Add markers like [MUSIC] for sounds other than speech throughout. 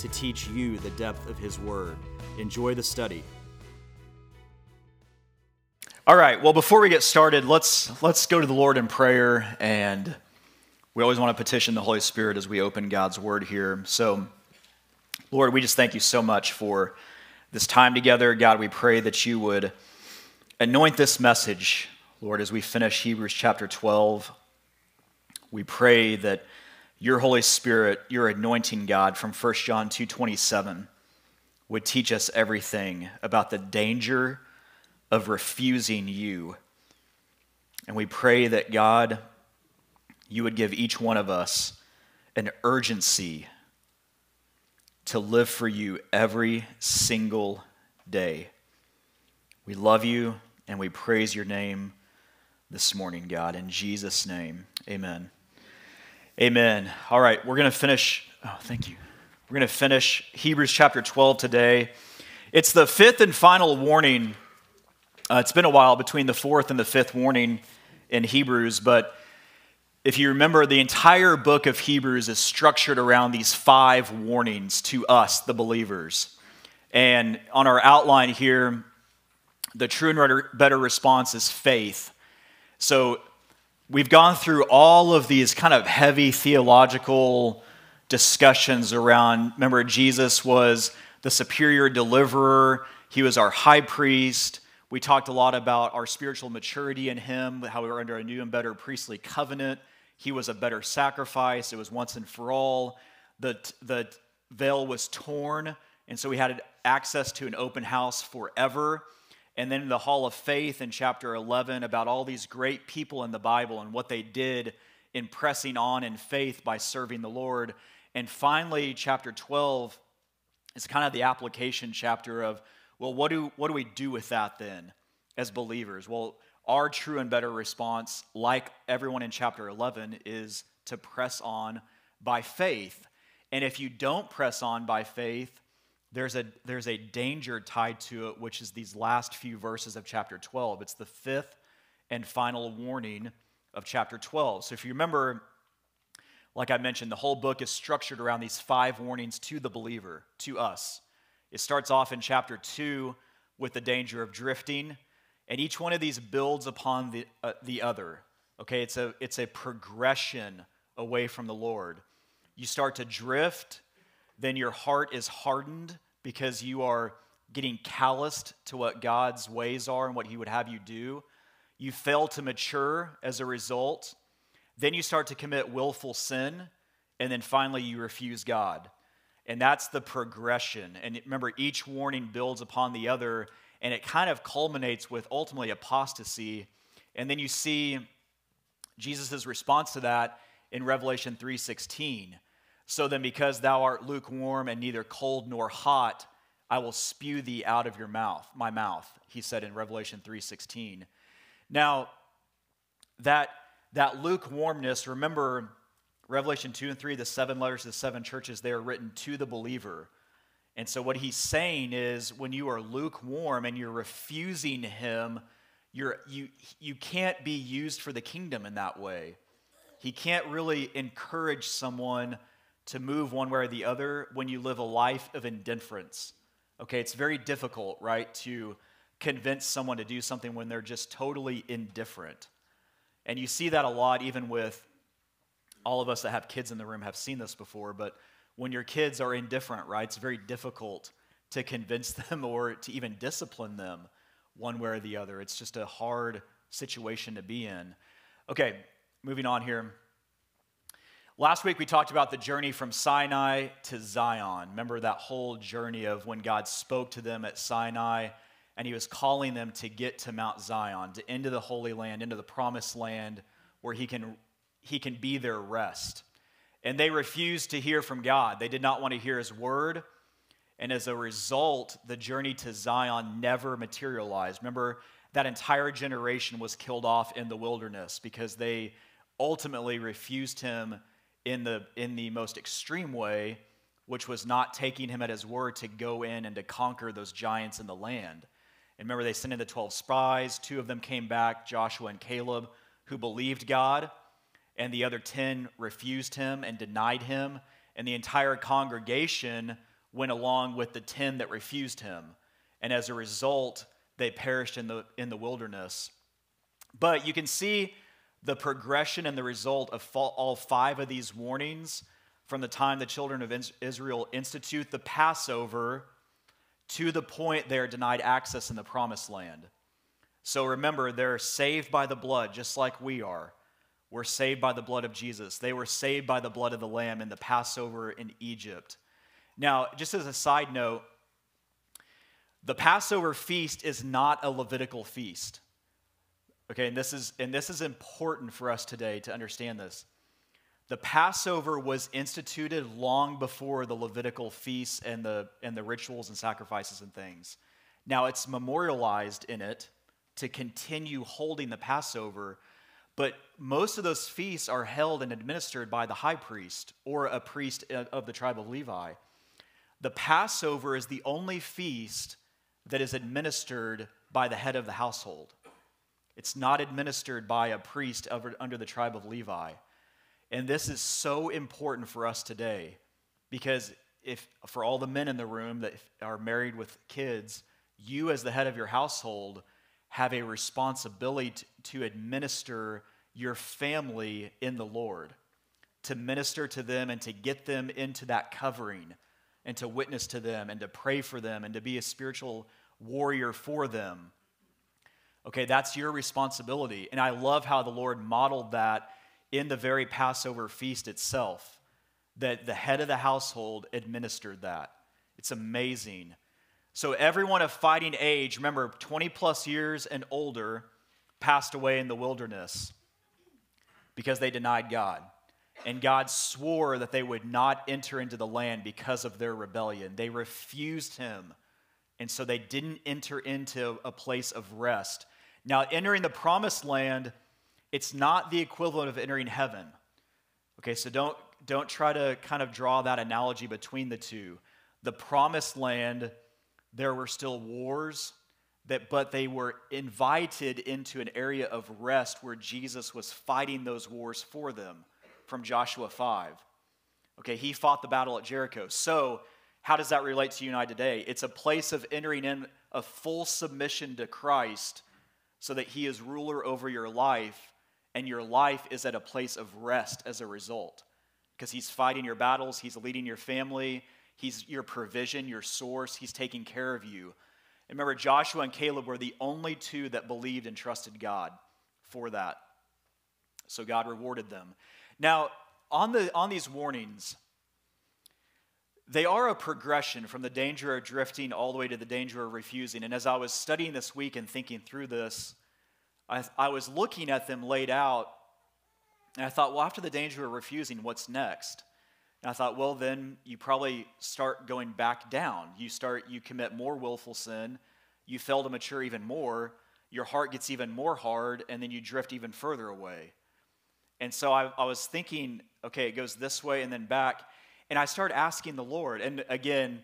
to teach you the depth of his word. Enjoy the study. All right, well before we get started, let's let's go to the Lord in prayer and we always want to petition the Holy Spirit as we open God's word here. So Lord, we just thank you so much for this time together. God, we pray that you would anoint this message, Lord, as we finish Hebrews chapter 12. We pray that your Holy Spirit, your anointing God from 1 John 2:27 would teach us everything about the danger of refusing you. And we pray that God you would give each one of us an urgency to live for you every single day. We love you and we praise your name this morning, God. In Jesus' name, amen. Amen. All right, we're going to finish. Oh, thank you. We're going to finish Hebrews chapter 12 today. It's the fifth and final warning. Uh, it's been a while between the fourth and the fifth warning in Hebrews, but if you remember, the entire book of Hebrews is structured around these five warnings to us, the believers. And on our outline here, the true and better response is faith. So we've gone through all of these kind of heavy theological discussions around. Remember, Jesus was the superior deliverer, he was our high priest. We talked a lot about our spiritual maturity in him, how we were under a new and better priestly covenant. He was a better sacrifice, it was once and for all. The, the veil was torn, and so we had access to an open house forever and then the Hall of Faith in chapter 11 about all these great people in the Bible and what they did in pressing on in faith by serving the Lord. And finally, chapter 12 is kind of the application chapter of, well, what do, what do we do with that then as believers? Well, our true and better response, like everyone in chapter 11, is to press on by faith. And if you don't press on by faith, there's a, there's a danger tied to it, which is these last few verses of chapter 12. It's the fifth and final warning of chapter 12. So if you remember, like I mentioned, the whole book is structured around these five warnings to the believer, to us. It starts off in chapter 2 with the danger of drifting, and each one of these builds upon the, uh, the other. Okay, it's a, it's a progression away from the Lord. You start to drift, then your heart is hardened because you are getting calloused to what God's ways are and what He would have you do. You fail to mature as a result. Then you start to commit willful sin. And then finally, you refuse God. And that's the progression. And remember, each warning builds upon the other, and it kind of culminates with ultimately apostasy. And then you see Jesus' response to that in Revelation 3:16 so then, because thou art lukewarm and neither cold nor hot, I will spew thee out of your mouth, my mouth, he said in Revelation 3:16. Now, that, that lukewarmness, remember Revelation 2 and 3, the seven letters to the seven churches, they are written to the believer. And so, what he's saying is when you are lukewarm and you're refusing him, you're, you, you can't be used for the kingdom in that way. He can't really encourage someone to move one way or the other when you live a life of indifference. Okay, it's very difficult, right, to convince someone to do something when they're just totally indifferent. And you see that a lot even with all of us that have kids in the room have seen this before, but when your kids are indifferent, right, it's very difficult to convince [LAUGHS] them or to even discipline them one way or the other. It's just a hard situation to be in. Okay, moving on here. Last week we talked about the journey from Sinai to Zion. Remember that whole journey of when God spoke to them at Sinai and he was calling them to get to Mount Zion, to into the Holy Land, into the promised land where he can, he can be their rest. And they refused to hear from God. They did not want to hear his word. And as a result, the journey to Zion never materialized. Remember, that entire generation was killed off in the wilderness because they ultimately refused him in the, in the most extreme way, which was not taking him at his word to go in and to conquer those giants in the land. And remember, they sent in the 12 spies. Two of them came back, Joshua and Caleb, who believed God, and the other 10 refused him and denied him. And the entire congregation went along with the 10 that refused him. And as a result, they perished in the, in the wilderness. But you can see the progression and the result of all five of these warnings from the time the children of Israel institute the Passover to the point they are denied access in the promised land. So remember, they're saved by the blood, just like we are. We're saved by the blood of Jesus. They were saved by the blood of the Lamb in the Passover in Egypt. Now, just as a side note, the Passover feast is not a Levitical feast. Okay, and this is and this is important for us today to understand this. The Passover was instituted long before the Levitical feasts and the and the rituals and sacrifices and things. Now it's memorialized in it to continue holding the Passover, but most of those feasts are held and administered by the high priest or a priest of the tribe of Levi. The Passover is the only feast that is administered by the head of the household. It's not administered by a priest under the tribe of Levi. And this is so important for us today because if for all the men in the room that are married with kids, you as the head of your household have a responsibility to, administer your family in the Lord, to minister to them and to get them into that covering and to witness to them and to pray for them and to be a spiritual warrior for them. Okay, that's your responsibility. And I love how the Lord modeled that in the very Passover feast itself, that the head of the household administered that. It's amazing. So, everyone of fighting age, remember 20 plus years and older, passed away in the wilderness because they denied God. And God swore that they would not enter into the land because of their rebellion. They refused Him. And so they didn't enter into a place of rest. Now, entering the promised land, it's not the equivalent of entering heaven. Okay, so don't, don't try to kind of draw that analogy between the two. The promised land, there were still wars, that, but they were invited into an area of rest where Jesus was fighting those wars for them from Joshua 5. Okay, he fought the battle at Jericho. So, how does that relate to you and I today? It's a place of entering in a full submission to Christ so that He is ruler over your life, and your life is at a place of rest as a result. Because He's fighting your battles, He's leading your family, He's your provision, your source, He's taking care of you. And remember, Joshua and Caleb were the only two that believed and trusted God for that. So God rewarded them. Now, on, the, on these warnings, they are a progression from the danger of drifting all the way to the danger of refusing. And as I was studying this week and thinking through this, I, I was looking at them laid out, and I thought, well, after the danger of refusing, what's next? And I thought, well, then you probably start going back down. You start, you commit more willful sin, you fail to mature even more, your heart gets even more hard, and then you drift even further away. And so I, I was thinking, okay, it goes this way and then back. And I started asking the Lord. And again,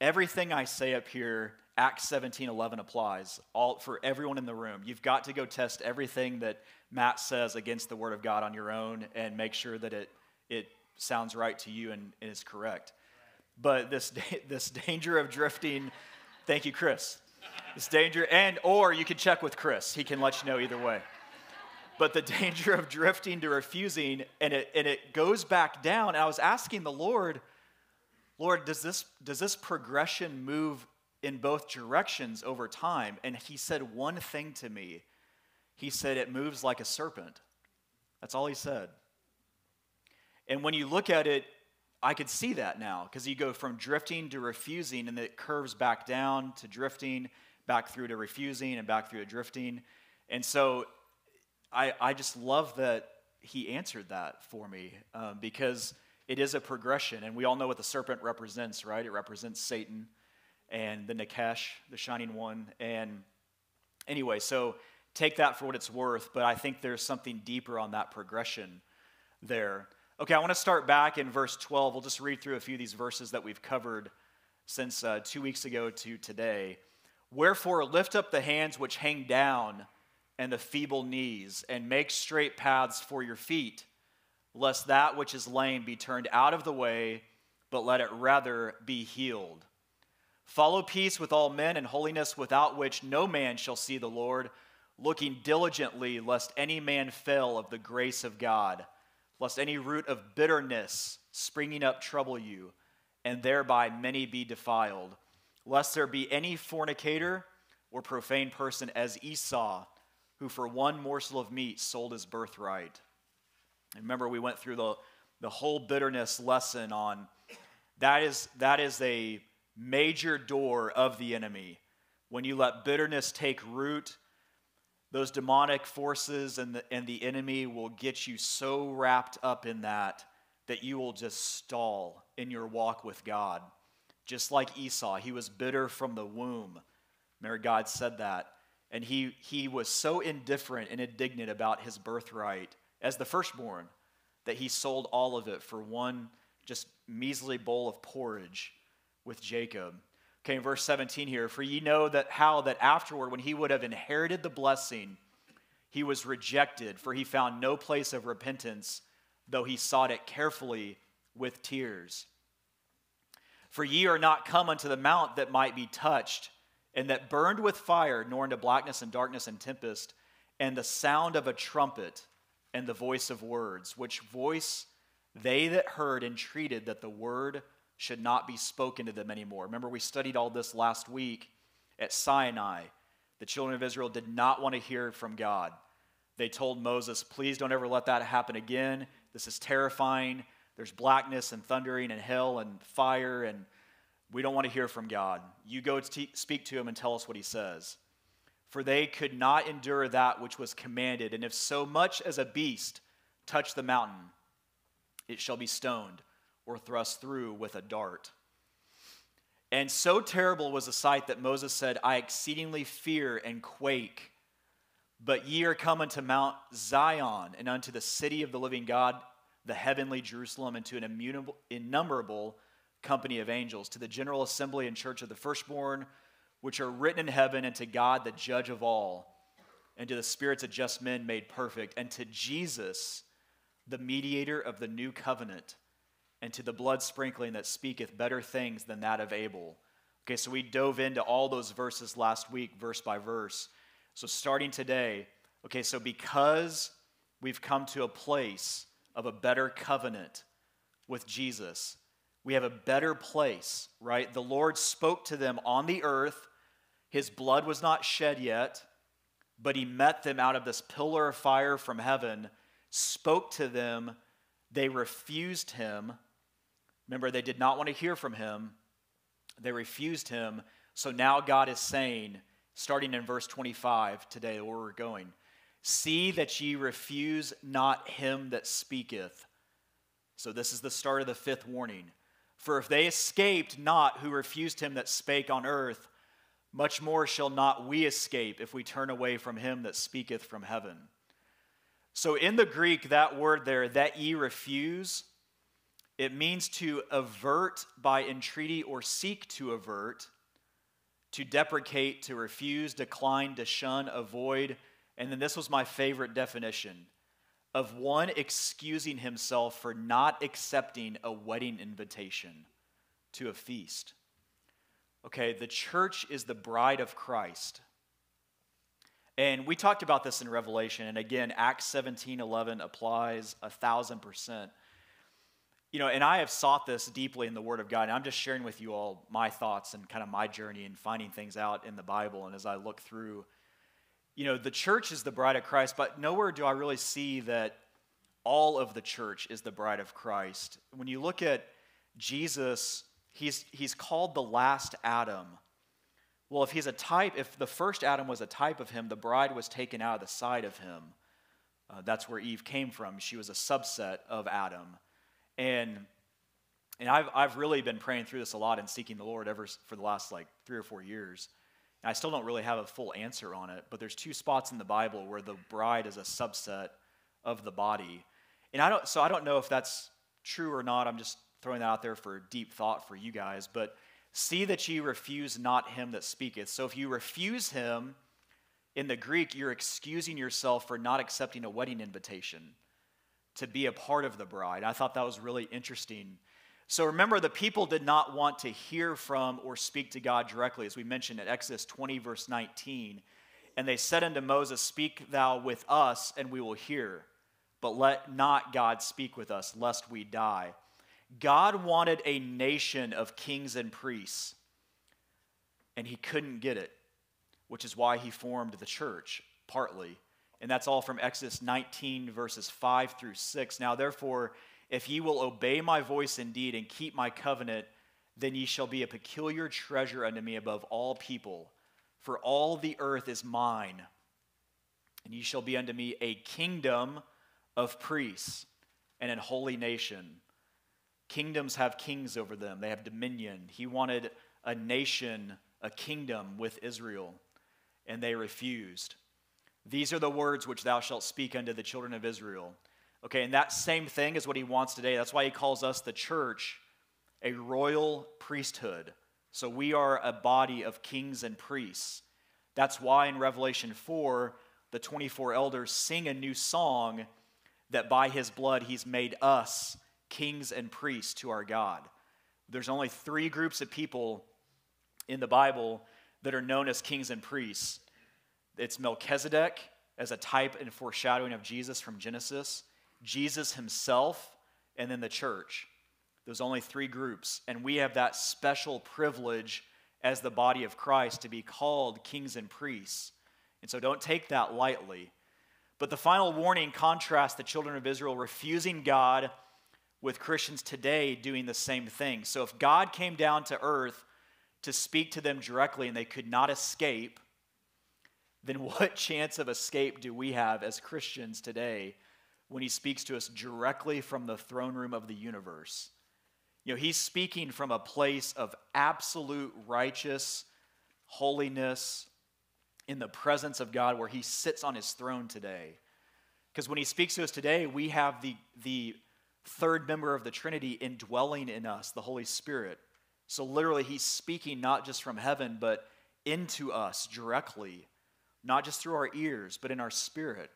everything I say up here, Acts 17 11 applies all, for everyone in the room. You've got to go test everything that Matt says against the Word of God on your own and make sure that it, it sounds right to you and, and is correct. But this, [LAUGHS] this danger of drifting, thank you, Chris. This danger, and or you can check with Chris. He can let you know either way but the [LAUGHS] danger of drifting to refusing, and it, and it goes back down. And I was asking the Lord, Lord, does this, does this progression move in both directions over time? And he said one thing to me. He said, it moves like a serpent. That's all he said. And when you look at it, I could see that now because you go from drifting to refusing and it curves back down to drifting, back through to refusing, and back through to drifting. And so I, I just love that he answered that for me um, because it is a progression. And we all know what the serpent represents, right? It represents Satan and the Nakash, the shining one. And anyway, so take that for what it's worth, but I think there's something deeper on that progression there. Okay, I want to start back in verse 12. We'll just read through a few of these verses that we've covered since uh, two weeks ago to today. Wherefore, lift up the hands which hang down and the feeble knees, and make straight paths for your feet, lest that which is lame be turned out of the way, but let it rather be healed. Follow peace with all men and holiness, without which no man shall see the Lord, looking diligently, lest any man fail of the grace of God, lest any root of bitterness springing up trouble you, and thereby many be defiled, lest there be any fornicator or profane person as Esau who for one morsel of meat sold his birthright. And remember, we went through the, the whole bitterness lesson on that is, that is a major door of the enemy. When you let bitterness take root, those demonic forces and the, and the enemy will get you so wrapped up in that that you will just stall in your walk with God. Just like Esau, he was bitter from the womb. Remember, God said that. And he, he was so indifferent and indignant about his birthright as the firstborn that he sold all of it for one just measly bowl of porridge with Jacob. Okay, in verse 17 here, for ye know that how that afterward, when he would have inherited the blessing, he was rejected, for he found no place of repentance, though he sought it carefully with tears. For ye are not come unto the mount that might be touched and that burned with fire, nor into blackness and darkness and tempest, and the sound of a trumpet and the voice of words, which voice they that heard entreated that the word should not be spoken to them anymore. Remember, we studied all this last week at Sinai. The children of Israel did not want to hear from God. They told Moses, Please don't ever let that happen again. This is terrifying. There's blackness and thundering and hell and fire and we don't want to hear from God. You go to speak to him and tell us what he says. For they could not endure that which was commanded, and if so much as a beast touch the mountain, it shall be stoned or thrust through with a dart. And so terrible was the sight that Moses said, I exceedingly fear and quake. But ye are come unto Mount Zion and unto the city of the living God, the heavenly Jerusalem, and to an innumerable company of angels, to the general assembly and church of the firstborn, which are written in heaven, and to God, the judge of all, and to the spirits of just men made perfect, and to Jesus, the mediator of the new covenant, and to the blood sprinkling that speaketh better things than that of Abel. Okay, so we dove into all those verses last week, verse by verse. So starting today, okay, so because we've come to a place of a better covenant with Jesus, we have a better place, right? The Lord spoke to them on the earth. His blood was not shed yet, but he met them out of this pillar of fire from heaven, spoke to them. They refused him. Remember, they did not want to hear from him. They refused him. So now God is saying, starting in verse 25 today, where we're going, see that ye refuse not him that speaketh. So this is the start of the fifth warning. For if they escaped not who refused him that spake on earth, much more shall not we escape if we turn away from him that speaketh from heaven. So in the Greek, that word there, that ye refuse, it means to avert by entreaty or seek to avert, to deprecate, to refuse, decline, to shun, avoid. And then this was my favorite definition of one excusing himself for not accepting a wedding invitation to a feast. Okay, the church is the bride of Christ. And we talked about this in Revelation, and again, Acts 17 11 applies a thousand percent. You know, and I have sought this deeply in the Word of God, and I'm just sharing with you all my thoughts and kind of my journey and finding things out in the Bible. And as I look through you know, the church is the bride of Christ, but nowhere do I really see that all of the church is the bride of Christ. When you look at Jesus, he's, he's called the last Adam. Well, if he's a type, if the first Adam was a type of him, the bride was taken out of the side of him. Uh, that's where Eve came from. She was a subset of Adam. And And I've, I've really been praying through this a lot and seeking the Lord ever for the last like three or four years. I still don't really have a full answer on it, but there's two spots in the Bible where the bride is a subset of the body. And I don't, so I don't know if that's true or not. I'm just throwing that out there for deep thought for you guys. But see that ye refuse not him that speaketh. So if you refuse him, in the Greek, you're excusing yourself for not accepting a wedding invitation to be a part of the bride. I thought that was really interesting. So remember, the people did not want to hear from or speak to God directly, as we mentioned at Exodus 20, verse 19. And they said unto Moses, Speak thou with us, and we will hear. But let not God speak with us, lest we die. God wanted a nation of kings and priests, and he couldn't get it, which is why he formed the church, partly. And that's all from Exodus 19, verses 5 through 6. Now, therefore, if ye will obey my voice indeed and keep my covenant, then ye shall be a peculiar treasure unto me above all people. For all the earth is mine, and ye shall be unto me a kingdom of priests and an holy nation. Kingdoms have kings over them, they have dominion. He wanted a nation, a kingdom with Israel, and they refused. These are the words which thou shalt speak unto the children of Israel. Okay, and that same thing is what he wants today. That's why he calls us the church a royal priesthood. So we are a body of kings and priests. That's why in Revelation 4, the 24 elders sing a new song that by his blood he's made us kings and priests to our God. There's only three groups of people in the Bible that are known as kings and priests it's Melchizedek as a type and foreshadowing of Jesus from Genesis. Jesus himself, and then the church. There's only three groups. And we have that special privilege as the body of Christ to be called kings and priests. And so don't take that lightly. But the final warning contrasts the children of Israel refusing God with Christians today doing the same thing. So if God came down to earth to speak to them directly and they could not escape, then [LAUGHS] what chance of escape do we have as Christians today when he speaks to us directly from the throne room of the universe. You know, he's speaking from a place of absolute righteous holiness in the presence of God where he sits on his throne today. Because when he speaks to us today, we have the, the third member of the Trinity indwelling in us, the Holy Spirit. So literally, he's speaking not just from heaven, but into us directly, not just through our ears, but in our spirit.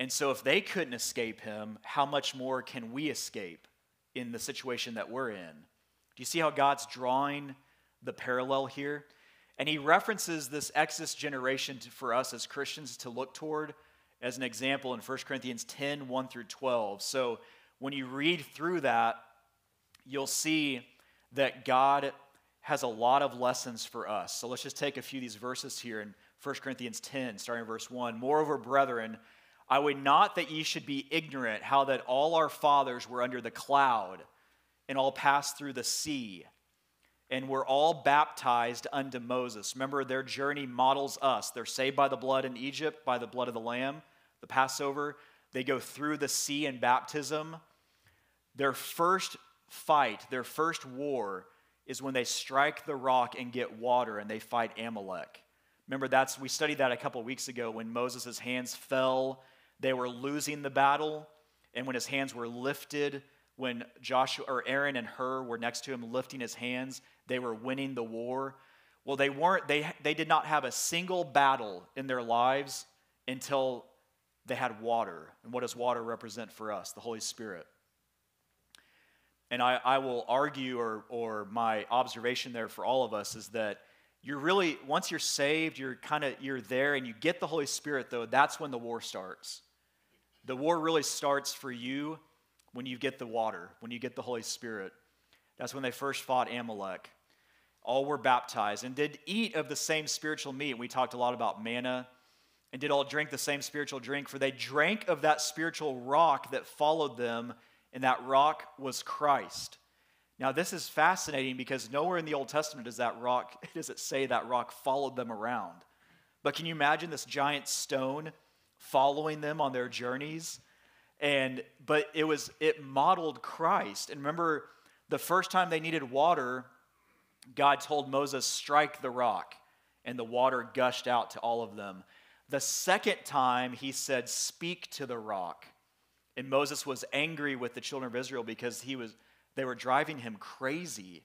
And so, if they couldn't escape him, how much more can we escape in the situation that we're in? Do you see how God's drawing the parallel here? And he references this Exodus generation to, for us as Christians to look toward as an example in 1 Corinthians 10 1 through 12. So, when you read through that, you'll see that God has a lot of lessons for us. So, let's just take a few of these verses here in 1 Corinthians 10, starting in verse 1. Moreover, brethren, I would not that ye should be ignorant how that all our fathers were under the cloud and all passed through the sea and were all baptized unto Moses. Remember, their journey models us. They're saved by the blood in Egypt, by the blood of the Lamb, the Passover. They go through the sea in baptism. Their first fight, their first war, is when they strike the rock and get water and they fight Amalek. Remember, that's we studied that a couple weeks ago when Moses' hands fell they were losing the battle, and when his hands were lifted, when Joshua or Aaron and Hur were next to him lifting his hands, they were winning the war. Well, they weren't, they, they did not have a single battle in their lives until they had water. And what does water represent for us? The Holy Spirit. And I, I will argue, or, or my observation there for all of us is that you're really, once you're saved, you're kind of, you're there and you get the Holy Spirit, though, that's when the war starts. The war really starts for you when you get the water, when you get the Holy Spirit. That's when they first fought Amalek. All were baptized and did eat of the same spiritual meat. We talked a lot about manna and did all drink the same spiritual drink, for they drank of that spiritual rock that followed them, and that rock was Christ. Now, this is fascinating because nowhere in the Old Testament does that rock, [LAUGHS] does it say that rock followed them around. But can you imagine this giant stone following them on their journeys. And but it was it modeled Christ. And remember, The first time they needed water, God told Moses, Strike the rock, and the water gushed out to all of them. The second time, he said, Speak to the rock. And Moses was angry with the children of Israel because he was, they were driving him crazy.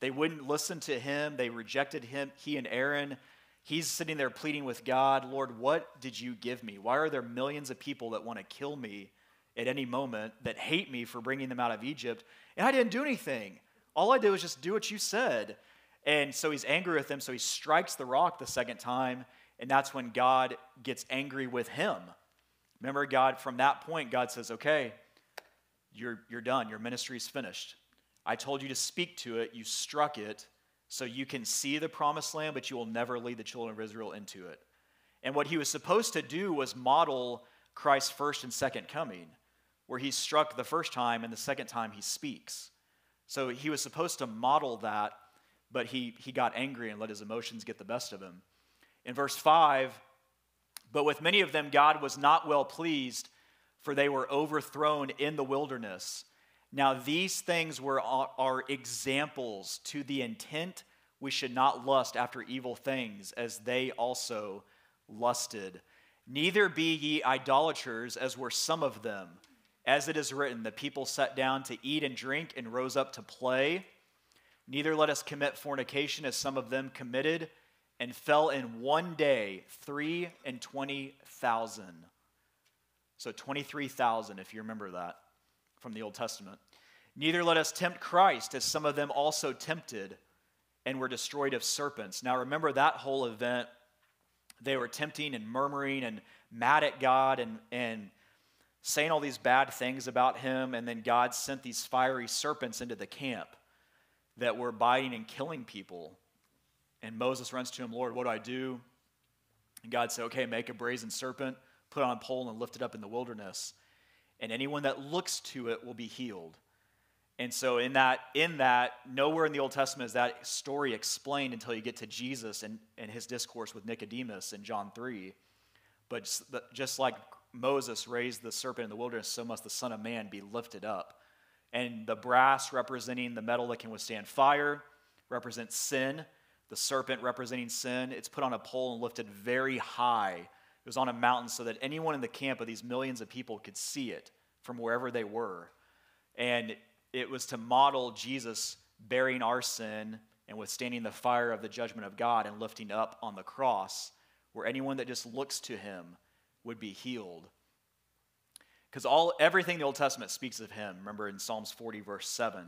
They wouldn't listen to him, they rejected him, he and Aaron. He's sitting there pleading with God, Lord, what did you give me? Why are there millions of people that want to kill me at any moment, that hate me for bringing them out of Egypt? And I didn't do anything. All I did was just do what you said. And so he's angry with them, so he strikes the rock the second time, and that's when God gets angry with him. Remember, God, from that point, God says, Okay, you're, you're done. Your ministry is finished. I told you to speak to it, you struck it, so you can see the promised land, but you will never lead the children of Israel into it. And what he was supposed to do was model Christ's first and second coming, where he struck the first time and the second time he speaks. So he was supposed to model that, but he, he got angry and let his emotions get the best of him. In verse 5, but with many of them, God was not well pleased, for they were overthrown in the wilderness. Now, these things were uh, are examples to the intent we should not lust after evil things, as they also lusted. Neither be ye idolaters, as were some of them. As it is written, the people sat down to eat and drink and rose up to play. Neither let us commit fornication, as some of them committed and fell in one day three and twenty thousand. So 23,000, if you remember that from the Old Testament. Neither let us tempt Christ, as some of them also tempted and were destroyed of serpents. Now remember that whole event. They were tempting and murmuring and mad at God and, and saying all these bad things about him. And then God sent these fiery serpents into the camp that were biting and killing people. And Moses runs to him, Lord, what do I do? And God said, Okay, make a brazen serpent, put on a pole, and lift it up in the wilderness. And anyone that looks to it will be healed. And so in that, in that, nowhere in the Old Testament is that story explained until you get to Jesus and, and his discourse with Nicodemus in John 3. But just like Moses raised the serpent in the wilderness, so must the Son of Man be lifted up. And the brass representing the metal that can withstand fire represents sin the serpent representing sin, it's put on a pole and lifted very high. It was on a mountain so that anyone in the camp of these millions of people could see it from wherever they were. And it was to model Jesus bearing our sin and withstanding the fire of the judgment of God and lifting up on the cross, where anyone that just looks to him would be healed. Because all everything the Old Testament speaks of him. Remember in Psalms 40, verse 7,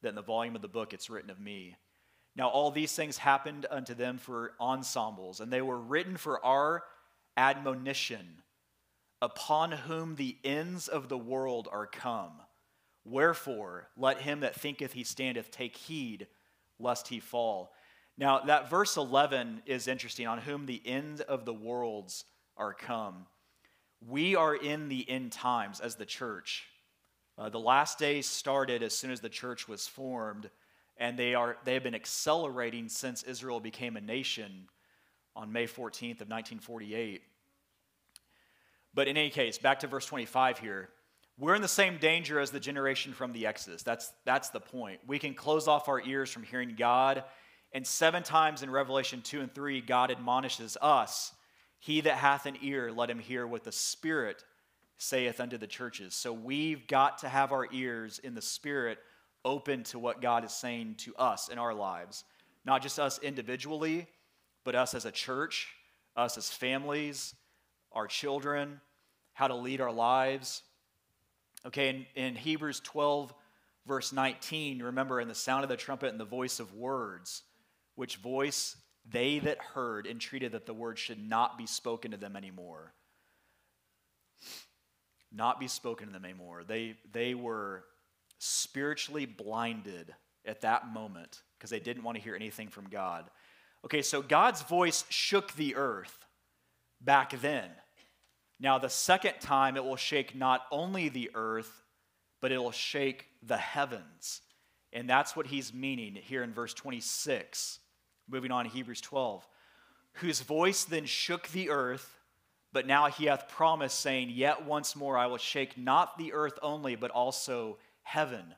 that in the volume of the book it's written of me. Now, all these things happened unto them for ensembles, and they were written for our admonition, upon whom the ends of the world are come. Wherefore, let him that thinketh he standeth take heed lest he fall. Now, that verse 11 is interesting, on whom the end of the worlds are come. We are in the end times as the church. Uh, the last days started as soon as the church was formed and they, are, they have been accelerating since Israel became a nation on May 14th of 1948. But in any case, back to verse 25 here. We're in the same danger as the generation from the Exodus. That's, that's the point. We can close off our ears from hearing God. And seven times in Revelation 2 and 3, God admonishes us He that hath an ear, let him hear what the Spirit saith unto the churches. So we've got to have our ears in the Spirit open to what God is saying to us in our lives. Not just us individually, but us as a church, us as families, our children, how to lead our lives. Okay, in, in Hebrews 12, verse 19, you remember, in the sound of the trumpet and the voice of words, which voice they that heard entreated that the word should not be spoken to them anymore. Not be spoken to them anymore. They, they were spiritually blinded at that moment because they didn't want to hear anything from God. Okay, so God's voice shook the earth back then. Now, the second time, it will shake not only the earth, but it will shake the heavens. And that's what he's meaning here in verse 26. Moving on, to Hebrews 12. Whose voice then shook the earth, but now he hath promised, saying, Yet once more I will shake not the earth only, but also heaven.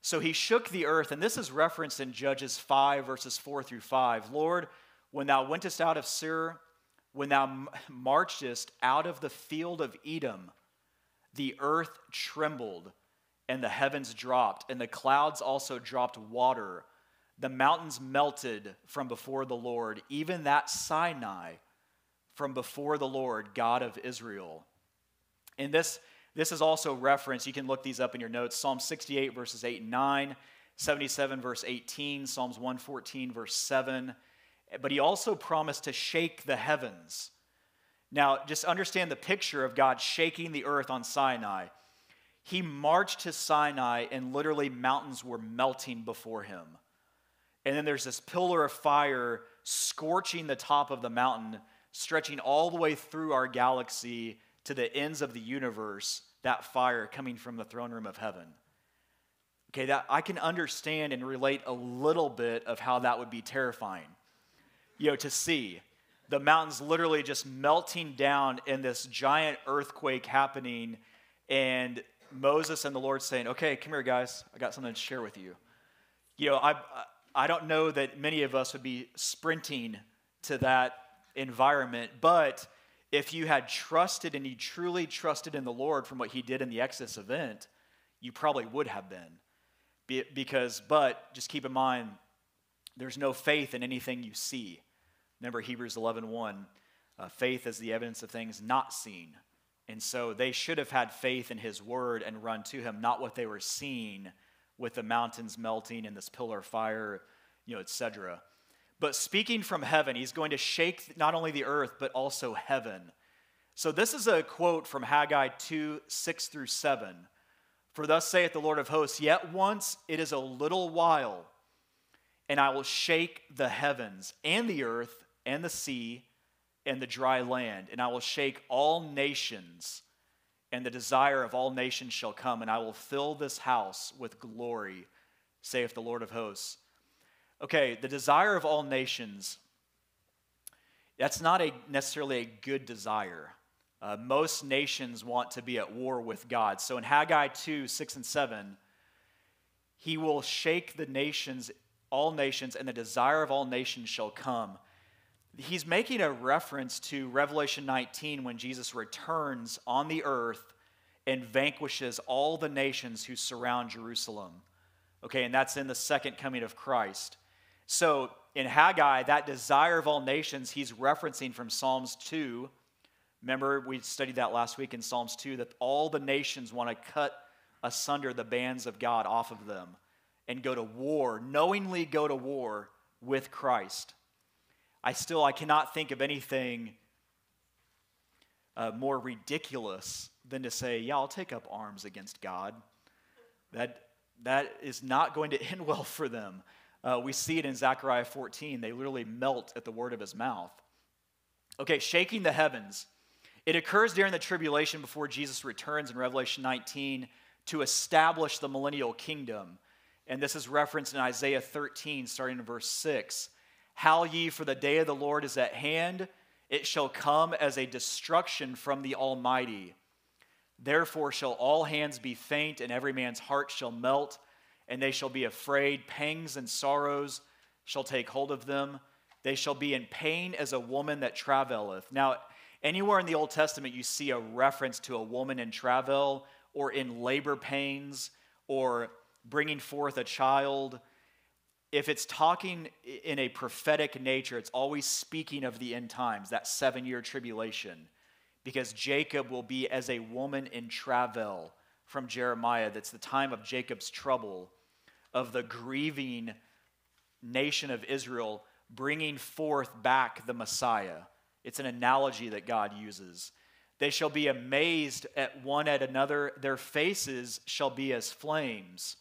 So he shook the earth, and this is referenced in Judges 5, verses 4 through 5. Lord, when thou wentest out of Seir, when thou marchest out of the field of Edom, the earth trembled, and the heavens dropped, and the clouds also dropped water. The mountains melted from before the Lord, even that Sinai from before the Lord, God of Israel. And this this is also referenced, you can look these up in your notes Psalm 68, verses 8 and 9, 77, verse 18, Psalms 114, verse 7. But he also promised to shake the heavens. Now, just understand the picture of God shaking the earth on Sinai. He marched to Sinai, and literally mountains were melting before him. And then there's this pillar of fire scorching the top of the mountain, stretching all the way through our galaxy to the ends of the universe, that fire coming from the throne room of heaven. Okay, that I can understand and relate a little bit of how that would be terrifying. You know, to see the mountains literally just melting down in this giant earthquake happening, and Moses and the Lord saying, Okay, come here, guys, I got something to share with you. You know, I, I don't know that many of us would be sprinting to that environment, but if you had trusted and you truly trusted in the Lord from what he did in the Exodus event, you probably would have been. because, but just keep in mind, there's no faith in anything you see. Remember Hebrews 11 1, uh, faith is the evidence of things not seen. And so they should have had faith in his word and run to him, not what they were seeing with the mountains melting and this pillar of fire, you know, etc. But speaking from heaven, he's going to shake not only the earth, but also heaven. So this is a quote from Haggai 2 6 through 7. For thus saith the Lord of hosts, Yet once it is a little while, and I will shake the heavens and the earth and the sea and the dry land, and I will shake all nations, and the desire of all nations shall come, and I will fill this house with glory, saith the Lord of hosts. Okay, the desire of all nations, that's not a, necessarily a good desire. Uh, most nations want to be at war with God. So in Haggai 2 6 and 7, he will shake the nations, all nations, and the desire of all nations shall come. He's making a reference to Revelation 19 when Jesus returns on the earth and vanquishes all the nations who surround Jerusalem. Okay, and that's in the second coming of Christ. So in Haggai, that desire of all nations, he's referencing from Psalms 2. Remember, we studied that last week in Psalms 2 that all the nations want to cut asunder the bands of God off of them and go to war, knowingly go to war with Christ. I still I cannot think of anything uh, more ridiculous than to say, "Yeah, I'll take up arms against God." That that is not going to [LAUGHS] end well for them. Uh, we see it in Zechariah 14. They literally melt at the word of his mouth. Okay, shaking the heavens. It occurs during the tribulation before Jesus returns in Revelation 19 to establish the millennial kingdom. And this is referenced in Isaiah 13, starting in verse 6. Howl ye, for the day of the Lord is at hand. It shall come as a destruction from the Almighty. Therefore shall all hands be faint, and every man's heart shall melt and they shall be afraid. Pangs and sorrows shall take hold of them. They shall be in pain as a woman that travaileth. Now, anywhere in the Old Testament you see a reference to a woman in travail or in labor pains or bringing forth a child, if it's talking in a prophetic nature, it's always speaking of the end times, that seven year tribulation, because Jacob will be as a woman in travail from Jeremiah. That's the time of Jacob's trouble of the grieving nation of Israel bringing forth back the Messiah. It's an analogy that God uses. They shall be amazed at one at another, their faces shall be as flames.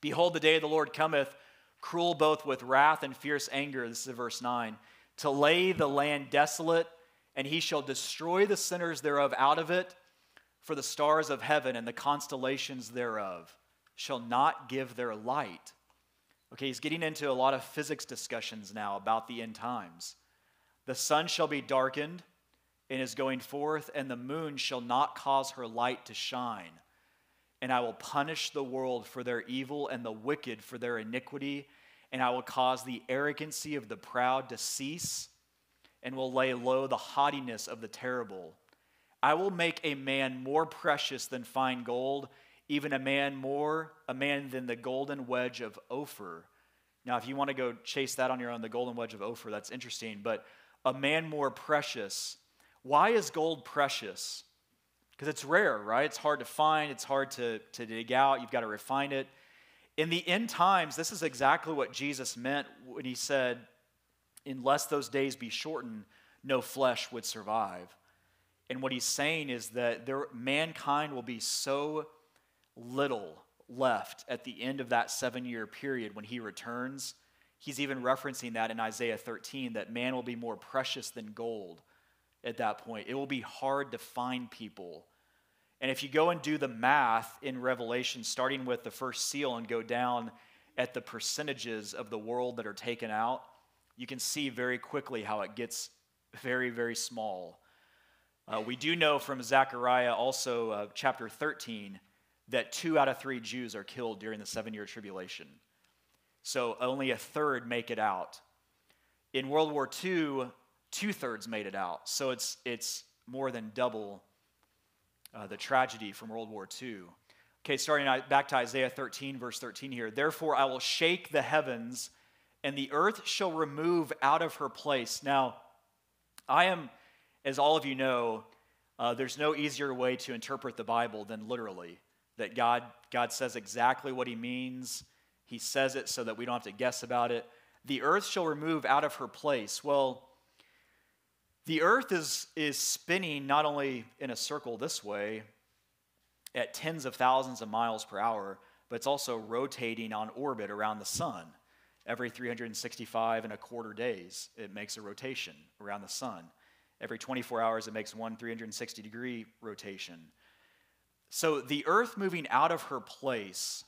Behold, the day of the Lord cometh, cruel both with wrath and fierce anger. This is verse 9. To lay the land desolate, and he shall destroy the sinners thereof out of it, for the stars of heaven and the constellations thereof shall not give their light. Okay, he's getting into a lot of physics discussions now about the end times. The sun shall be darkened and is going forth, and the moon shall not cause her light to shine. And I will punish the world for their evil and the wicked for their iniquity, and I will cause the arrogancy of the proud to cease, and will lay low the haughtiness of the terrible. I will make a man more precious than fine gold, even a man more a man than the golden wedge of Ophir. Now, if you want to go chase that on your own, the golden wedge of Ophir, that's interesting. But a man more precious. Why is gold precious? Because it's rare, right? It's hard to find, it's hard to, to dig out, you've got to refine it. In the end times, this is exactly what Jesus meant when he said, Unless those days be shortened, no flesh would survive. And what he's saying is that there, mankind will be so little left at the end of that seven year period when he returns. He's even referencing that in Isaiah 13 that man will be more precious than gold at that point. It will be hard to find people. And if you go and do the math in Revelation, starting with the first seal and go down at the percentages of the world that are taken out, you can see very quickly how it gets very, very small. Uh, we do know from Zechariah, also uh, chapter 13, that two out of three Jews are killed during the seven year tribulation. So only a third make it out. In World War II, two thirds made it out. So it's, it's more than double uh, the tragedy from World War II. Okay, starting back to Isaiah 13, verse 13 here. Therefore, I will shake the heavens, and the earth shall remove out of her place. Now, I am, as all of you know, uh, there's no easier way to interpret the Bible than literally. That God, God says exactly what he means. He says it so that we don't have to guess about it. The earth shall remove out of her place. Well, the earth is, is spinning not only in a circle this way at tens of thousands of miles per hour, but it's also rotating on orbit around the sun. Every 365 and a quarter days, it makes a rotation around the sun. Every 24 hours, it makes one 360 degree rotation. So the earth moving out of her place.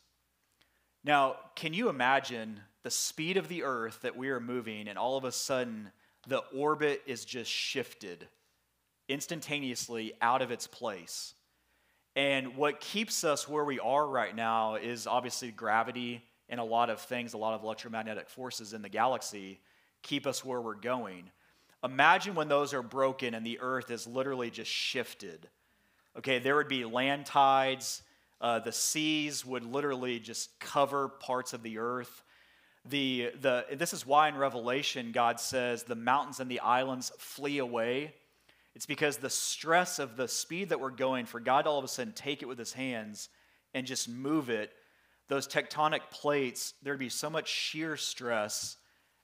Now, can you imagine the speed of the earth that we are moving, and all of a sudden, the orbit is just shifted instantaneously out of its place. And what keeps us where we are right now is obviously gravity and a lot of things, a lot of electromagnetic forces in the galaxy keep us where we're going. Imagine when those are broken and the earth is literally just shifted. Okay, there would be land tides, uh, the seas would literally just cover parts of the earth. The, the, this is why in Revelation God says the mountains and the islands flee away. It's because the stress of the speed that we're going, for God all of a sudden take it with his hands and just move it, those tectonic plates, there'd be so much shear stress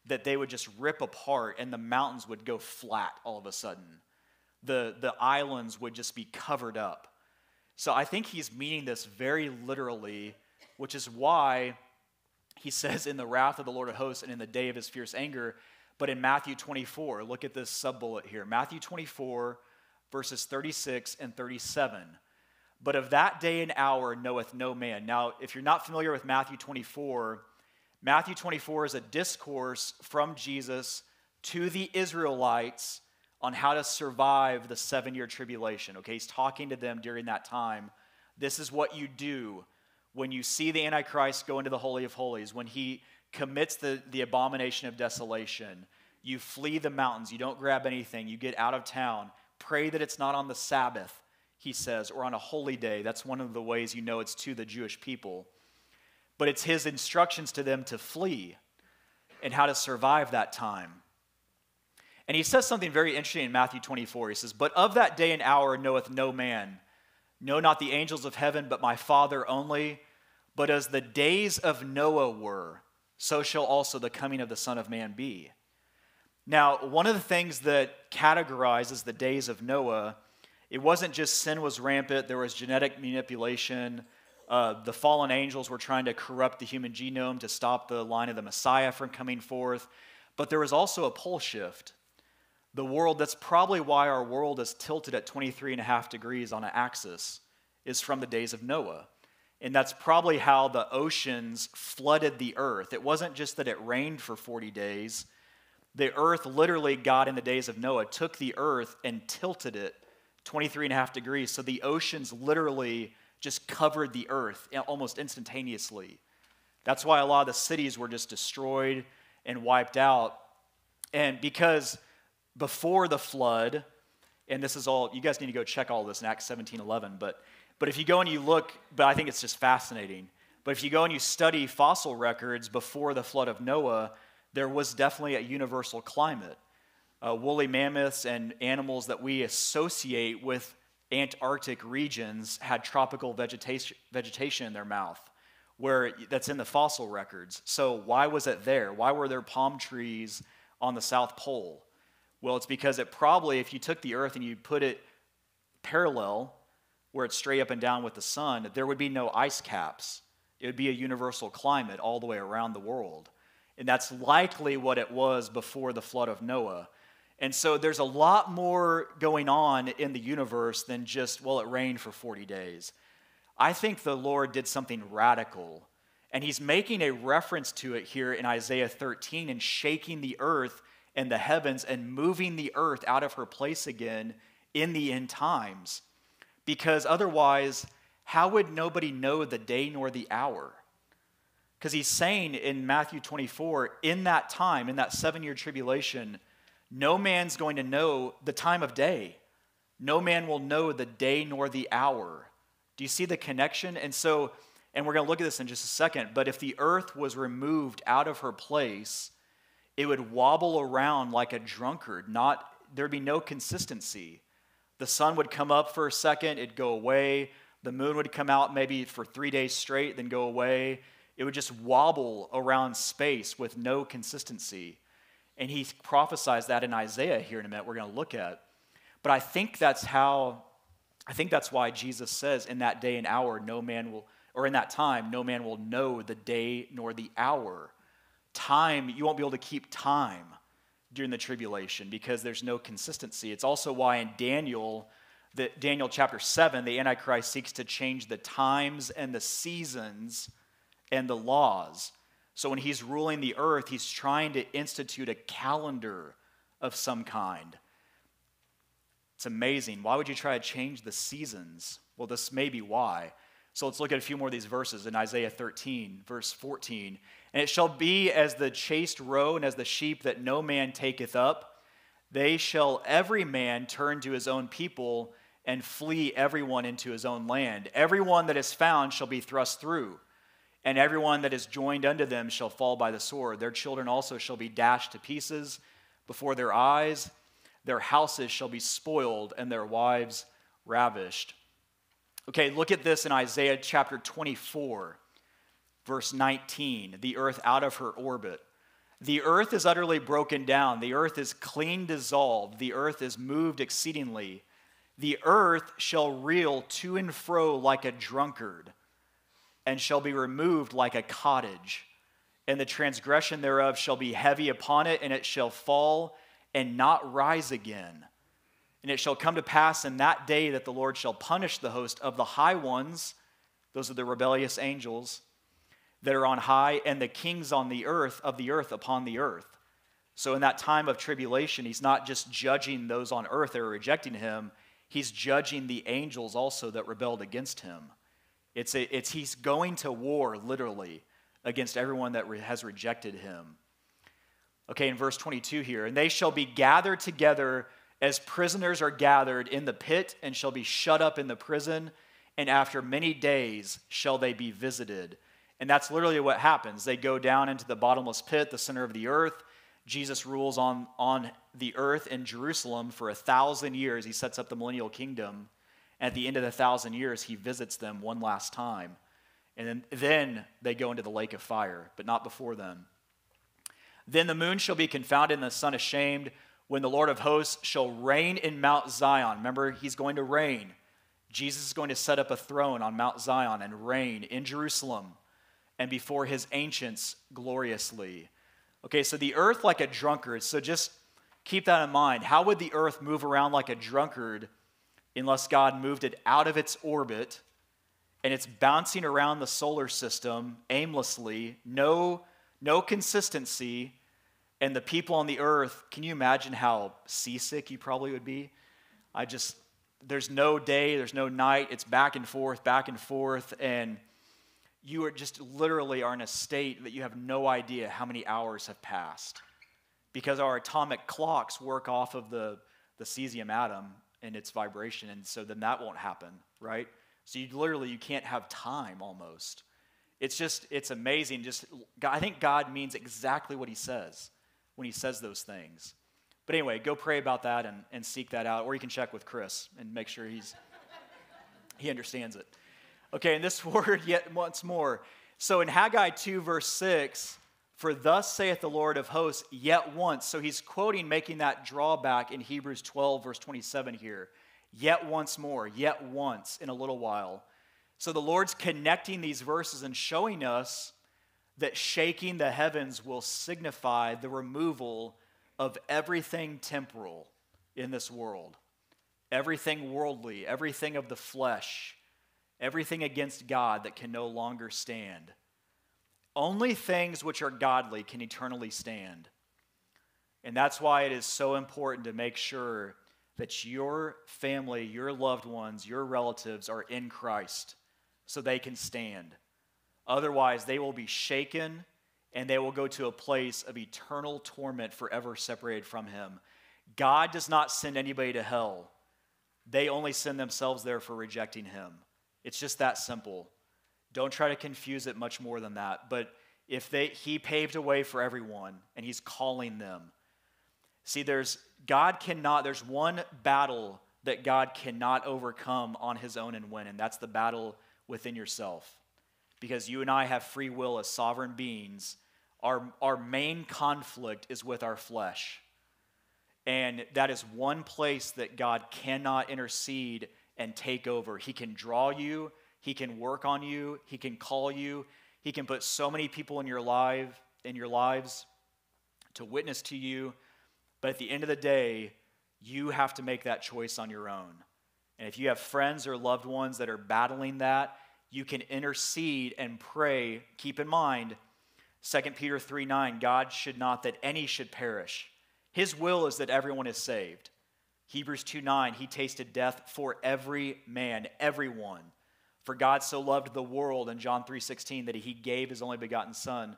that they would just rip apart and the mountains would go flat all of a sudden. The, the islands would just be covered up. So I think he's meaning this very literally, which is why he says, in the wrath of the Lord of hosts and in the day of his fierce anger. But in Matthew 24, look at this sub bullet here Matthew 24, verses 36 and 37. But of that day and hour knoweth no man. Now, if you're not familiar with Matthew 24, Matthew 24 is a discourse from Jesus to the Israelites on how to survive the seven year tribulation. Okay, he's talking to them during that time. This is what you do when you see the Antichrist go into the Holy of Holies, when he commits the, the abomination of desolation, you flee the mountains, you don't grab anything, you get out of town. Pray that it's not on the Sabbath, he says, or on a holy day. That's one of the ways you know it's to the Jewish people. But it's his instructions to them to flee and how to survive that time. And he says something very interesting in Matthew 24. He says, But of that day and hour knoweth no man, no, not the angels of heaven, but my Father only. But as the days of Noah were, so shall also the coming of the Son of Man be. Now, one of the things that categorizes the days of Noah, it wasn't just sin was rampant, there was genetic manipulation. Uh, the fallen angels were trying to corrupt the human genome to stop the line of the Messiah from coming forth. But there was also a pole shift. The world, that's probably why our world is tilted at 23 and a half degrees on an axis, is from the days of Noah. And that's probably how the oceans flooded the earth. It wasn't just that it rained for 40 days. The earth literally, God in the days of Noah, took the earth and tilted it 23 and a half degrees. So the oceans literally just covered the earth almost instantaneously. That's why a lot of the cities were just destroyed and wiped out. And because before the flood, and this is all, you guys need to go check all this in Acts 17 11, but, but if you go and you look, but I think it's just fascinating. But if you go and you study fossil records before the flood of Noah, there was definitely a universal climate. Uh, woolly mammoths and animals that we associate with Antarctic regions had tropical vegetation, vegetation in their mouth, where that's in the fossil records. So why was it there? Why were there palm trees on the South Pole? Well, it's because it probably, if you took the Earth and you put it parallel, where it's straight up and down with the sun, there would be no ice caps. It would be a universal climate all the way around the world. And that's likely what it was before the flood of Noah. And so there's a lot more going on in the universe than just, well, it rained for 40 days. I think the Lord did something radical. And he's making a reference to it here in Isaiah 13 and shaking the earth and the heavens and moving the earth out of her place again in the end times. Because otherwise, how would nobody know the day nor the hour? Because he's saying in Matthew 24, in that time, in that seven year tribulation, no man's going to know the time of day. No man will know the day nor the hour. Do you see the connection? And so, and we're going to look at this in just a second, but if the earth was removed out of her place, it would wobble around like a drunkard, not there'd be no consistency. The sun would come up for a second, it'd go away. The moon would come out maybe for 3 days straight, then go away. It would just wobble around space with no consistency. And he prophesies that in Isaiah here in a minute, we're going to look at. But I think that's how, I think that's why Jesus says, in that day and hour, no man will, or in that time, no man will know the day nor the hour. Time, you won't be able to keep time during the tribulation because there's no consistency. It's also why in Daniel, the, Daniel chapter 7, the Antichrist seeks to change the times and the seasons and the laws so when he's ruling the earth, he's trying to institute a calendar of some kind. It's amazing. Why would you try to change the seasons? Well, this may be why. So let's look at a few more of these verses in Isaiah 13, verse 14. And it shall be as the chased roe and as the sheep that no man taketh up, they shall every man turn to his own people and flee everyone into his own land. Everyone that is found shall be thrust through and everyone that is joined unto them shall fall by the sword. Their children also shall be dashed to pieces before their eyes. Their houses shall be spoiled, and their wives ravished. Okay, look at this in Isaiah chapter 24, verse 19. The earth out of her orbit. The earth is utterly broken down. The earth is clean dissolved. The earth is moved exceedingly. The earth shall reel to and fro like a drunkard and shall be removed like a cottage. And the transgression thereof shall be heavy upon it, and it shall fall and not rise again. And it shall come to pass in that day that the Lord shall punish the host of the high ones, those are the rebellious angels that are on high, and the kings on the earth of the earth upon the earth. So in that time of tribulation, he's not just judging those on earth that are rejecting him, he's judging the angels also that rebelled against him. It's, a, it's he's going to war, literally, against everyone that re- has rejected him. Okay, in verse 22 here, and they shall be gathered together as prisoners are gathered in the pit, and shall be shut up in the prison, and after many days shall they be visited. And that's literally what happens. They go down into the bottomless pit, the center of the earth. Jesus rules on, on the earth in Jerusalem for a thousand years. He sets up the millennial kingdom. At the end of the thousand years, he visits them one last time. And then, then they go into the lake of fire, but not before them. Then the moon shall be confounded and the sun ashamed when the Lord of hosts shall reign in Mount Zion. Remember, he's going to reign. Jesus is going to set up a throne on Mount Zion and reign in Jerusalem and before his ancients gloriously. Okay, so the earth like a drunkard. So just keep that in mind. How would the earth move around like a drunkard unless God moved it out of its orbit and it's bouncing around the solar system aimlessly, no, no consistency. And the people on the earth, can you imagine how seasick you probably would be? I just, there's no day, there's no night. It's back and forth, back and forth. And you are just literally are in a state that you have no idea how many hours have passed because our atomic clocks work off of the, the cesium atom and its vibration and so then that won't happen right so you literally you can't have time almost it's just it's amazing just i think god means exactly what he says when he says those things but anyway go pray about that and, and seek that out or you can check with chris and make sure he's he understands it okay and this [LAUGHS] word yet once more so in haggai 2 verse 6 for thus saith the Lord of hosts, yet once. So he's quoting, making that drawback in Hebrews 12, verse 27 here. Yet once more, yet once in a little while. So the Lord's connecting these verses and showing us that shaking the heavens will signify the removal of everything temporal in this world, everything worldly, everything of the flesh, everything against God that can no longer stand. Only things which are godly can eternally stand. And that's why it is so important to make sure that your family, your loved ones, your relatives are in Christ so they can stand. Otherwise, they will be shaken and they will go to a place of eternal torment forever separated from Him. God does not send anybody to hell, they only send themselves there for rejecting Him. It's just that simple. Don't try to confuse it much more than that. But if they he paved a way for everyone and he's calling them. See, there's God cannot, there's one battle that God cannot overcome on his own and win, and that's the battle within yourself. Because you and I have free will as sovereign beings. Our, our main conflict is with our flesh. And that is one place that God cannot intercede and take over. He can draw you, He can work on you, He can call you, He can put so many people in your life, in your lives to witness to you. But at the end of the day, you have to make that choice on your own. And if you have friends or loved ones that are battling that, you can intercede and pray. Keep in mind, 2 Peter 3 9, God should not that any should perish. His will is that everyone is saved. Hebrews 2 9, he tasted death for every man, everyone. For God so loved the world in John 3 16 that he gave his only begotten Son.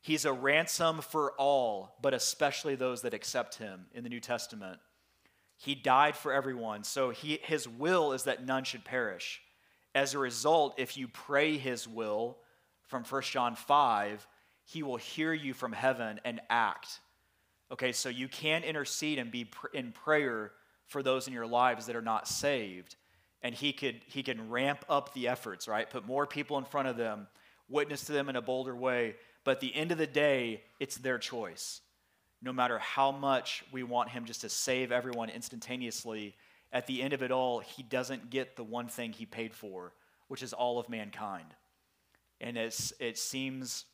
He's a ransom for all, but especially those that accept him in the New Testament. He died for everyone, so he, his will is that none should perish. As a result, if you pray his will from 1 John 5, he will hear you from heaven and act. Okay, so you can intercede and be in prayer for those in your lives that are not saved. And he could he can ramp up the efforts, right? Put more people in front of them, witness to them in a bolder way. But at the end of the day, it's their choice. No matter how much we want him just to save everyone instantaneously, at the end of it all, he doesn't get the one thing he paid for, which is all of mankind. And it's, it seems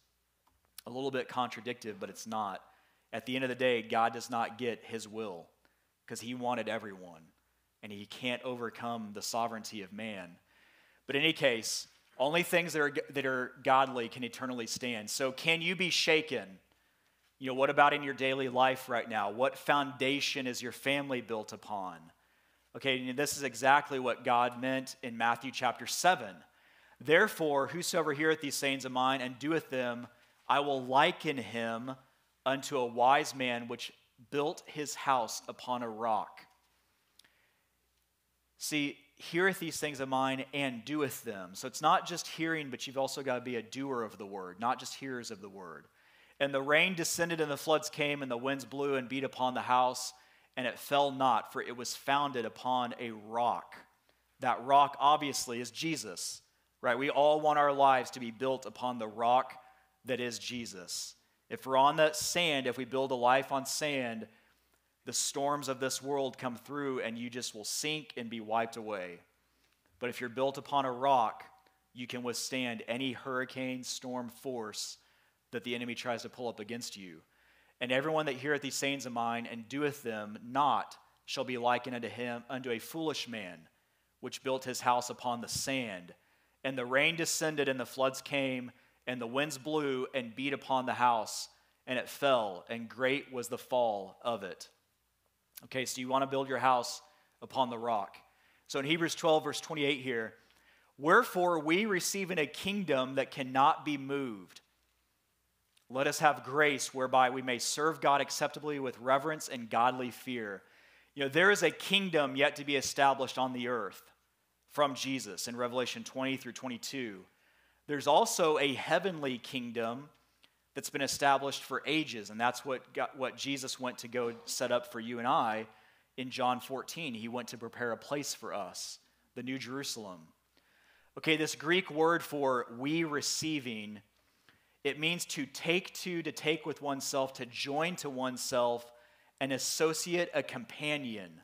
a little bit contradictive, but it's not. At the end of the day, God does not get his will because he wanted everyone, and he can't overcome the sovereignty of man. But in any case, only things that are, that are godly can eternally stand. So, can you be shaken? You know, what about in your daily life right now? What foundation is your family built upon? Okay, this is exactly what God meant in Matthew chapter 7. Therefore, whosoever heareth these sayings of mine and doeth them, I will liken him unto a wise man which built his house upon a rock. See, heareth these things of mine and doeth them. So it's not just hearing, but you've also got to be a doer of the word, not just hearers of the word. And the rain descended, and the floods came, and the winds blew and beat upon the house, and it fell not, for it was founded upon a rock. That rock, obviously, is Jesus, right? We all want our lives to be built upon the rock that is Jesus. If we're on that sand, if we build a life on sand, the storms of this world come through and you just will sink and be wiped away. But if you're built upon a rock, you can withstand any hurricane, storm, force that the enemy tries to pull up against you. And everyone that heareth these sayings of mine and doeth them not shall be likened unto him unto a foolish man which built his house upon the sand. And the rain descended, and the floods came, and the winds blew and beat upon the house, and it fell, and great was the fall of it. Okay, so you want to build your house upon the rock. So in Hebrews 12, verse 28 here, wherefore we receiving a kingdom that cannot be moved. Let us have grace whereby we may serve God acceptably with reverence and godly fear. You know, there is a kingdom yet to be established on the earth from Jesus in Revelation 20 through 22. There's also a heavenly kingdom that's been established for ages, and that's what, got, what Jesus went to go set up for you and I in John 14. He went to prepare a place for us, the New Jerusalem. Okay, this Greek word for we receiving, it means to take to, to take with oneself, to join to oneself, an associate, a companion.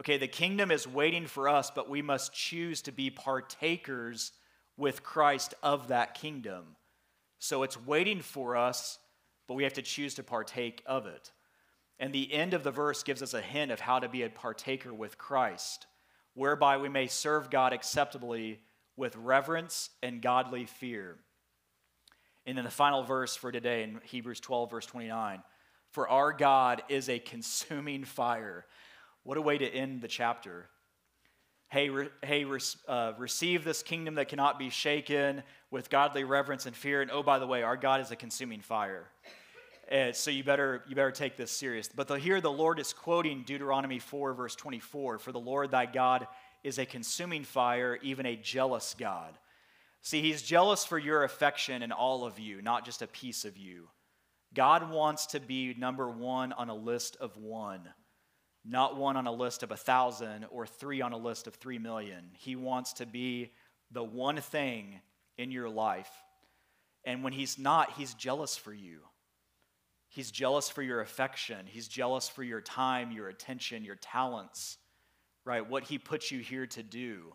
Okay, the kingdom is waiting for us, but we must choose to be partakers with Christ of that kingdom. So it's waiting for us, but we have to choose to partake of it. And the end of the verse gives us a hint of how to be a partaker with Christ, whereby we may serve God acceptably with reverence and godly fear. And then the final verse for today in Hebrews 12, verse 29 For our God is a consuming fire. What a way to end the chapter hey, re, hey re, uh, receive this kingdom that cannot be shaken with godly reverence and fear. And oh, by the way, our God is a consuming fire. And so you better, you better take this serious. But the, here the Lord is quoting Deuteronomy 4, verse 24 For the Lord thy God is a consuming fire, even a jealous God. See, he's jealous for your affection and all of you, not just a piece of you. God wants to be number one on a list of one not one on a list of a thousand or three on a list of three million. He wants to be the one thing in your life. And when he's not, he's jealous for you. He's jealous for your affection. He's jealous for your time, your attention, your talents, right? What he puts you here to do.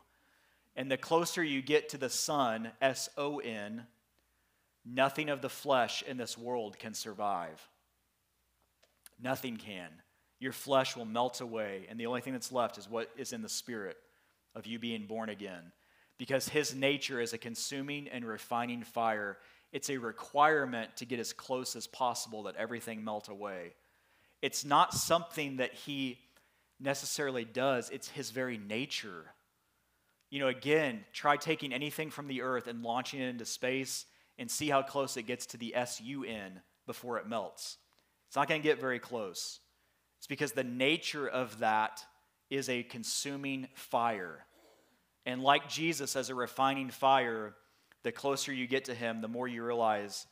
And the closer you get to the Son, S O N, nothing of the flesh in this world can survive. Nothing can your flesh will melt away, and the only thing that's left is what is in the spirit of you being born again. Because his nature is a consuming and refining fire. It's a requirement to get as close as possible that everything melt away. It's not something that he necessarily does, it's his very nature. You know, again, try taking anything from the earth and launching it into space and see how close it gets to the SUN before it melts. It's not going to get very close. It's because the nature of that is a consuming fire. And like Jesus as a refining fire, the closer you get to him, the more you realize,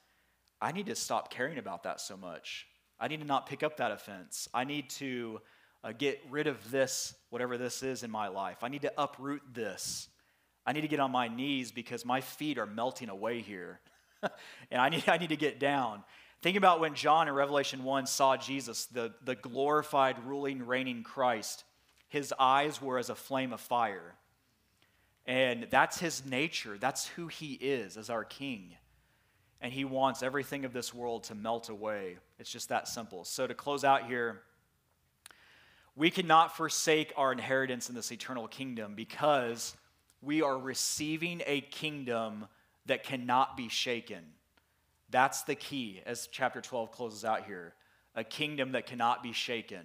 I need to stop caring about that so much. I need to not pick up that offense. I need to uh, get rid of this, whatever this is in my life. I need to uproot this. I need to get on my knees because my feet are melting away here. [LAUGHS] and I need, I need to get down. Think about when John in Revelation 1 saw Jesus, the, the glorified, ruling, reigning Christ. His eyes were as a flame of fire. And that's his nature. That's who he is as our king. And he wants everything of this world to melt away. It's just that simple. So, to close out here, we cannot forsake our inheritance in this eternal kingdom because we are receiving a kingdom that cannot be shaken. That's the key as chapter 12 closes out here a kingdom that cannot be shaken.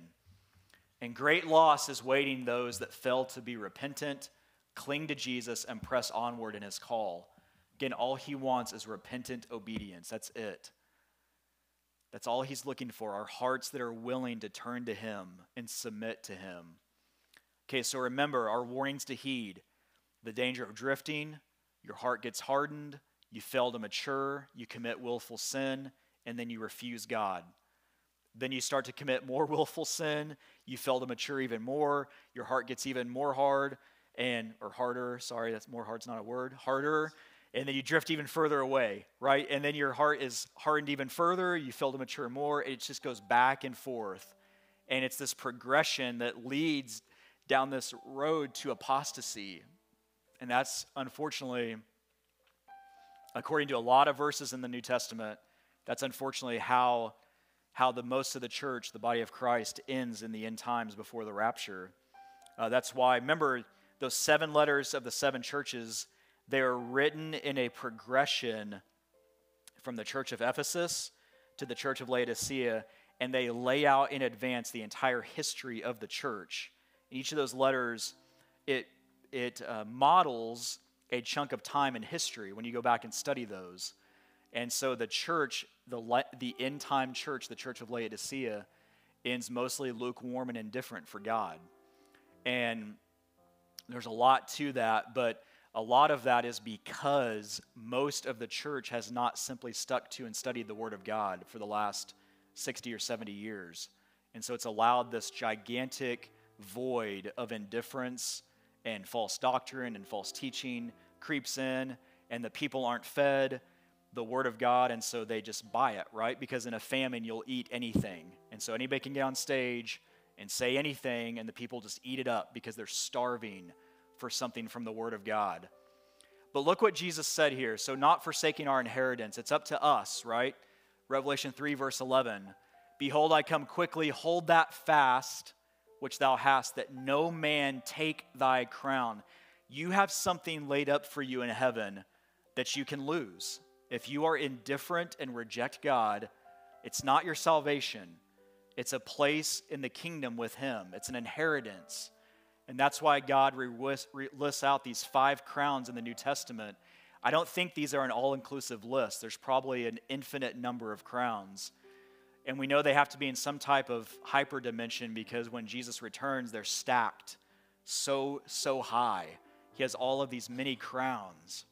And great loss is waiting those that fail to be repentant, cling to Jesus, and press onward in his call. Again, all he wants is repentant obedience. That's it. That's all he's looking for our hearts that are willing to turn to him and submit to him. Okay, so remember our warnings to heed the danger of drifting, your heart gets hardened, you fail to mature, you commit willful sin, and then you refuse God. Then you start to commit more [LAUGHS] willful sin, you fail to mature even more, your heart gets even more hard and or harder, sorry, that's more hard's not a word, harder, and then you drift even further away, right? And then your heart is hardened even further, you fail to mature more, it just goes back and forth. And it's this progression that leads down this road to apostasy. And that's unfortunately according to a lot of verses in the New Testament, that's unfortunately how, how the most of the church, the body of Christ, ends in the end times before the rapture. Uh, that's why, remember, those seven letters of the seven churches, they are written in a progression from the church of Ephesus to the church of Laodicea, and they lay out in advance the entire history of the church. And each of those letters it, it uh, models a chunk of time in history when you go back and study those. And so the church, the, the end time church, the church of Laodicea, ends mostly lukewarm and indifferent for God. And there's a lot to that, but a lot of that is because most of the church has not simply stuck to and studied the Word of God for the last 60 or 70 years. And so it's allowed this gigantic void of indifference and false doctrine and false teaching creeps in, and the people aren't fed the Word of God, and so they just buy it, right? Because in a famine, you'll eat anything. And so anybody can get on stage and say anything, and the people just eat it up because they're starving for something from the Word of God. But look what Jesus said here. So, not forsaking our inheritance, it's up to us, right? Revelation 3, verse 11. Behold, I come quickly, hold that fast which thou hast, that no man take thy crown. You have something laid up for you in heaven that you can lose. If you are indifferent and reject God, it's not your salvation, it's a place in the kingdom with Him, it's an inheritance. And that's why God lists out these five crowns in the New Testament. I don't think these are an all inclusive list. There's probably an infinite number of crowns. And we know they have to be in some type of hyper dimension because when Jesus returns, they're stacked so, so high. He has all of these many crowns.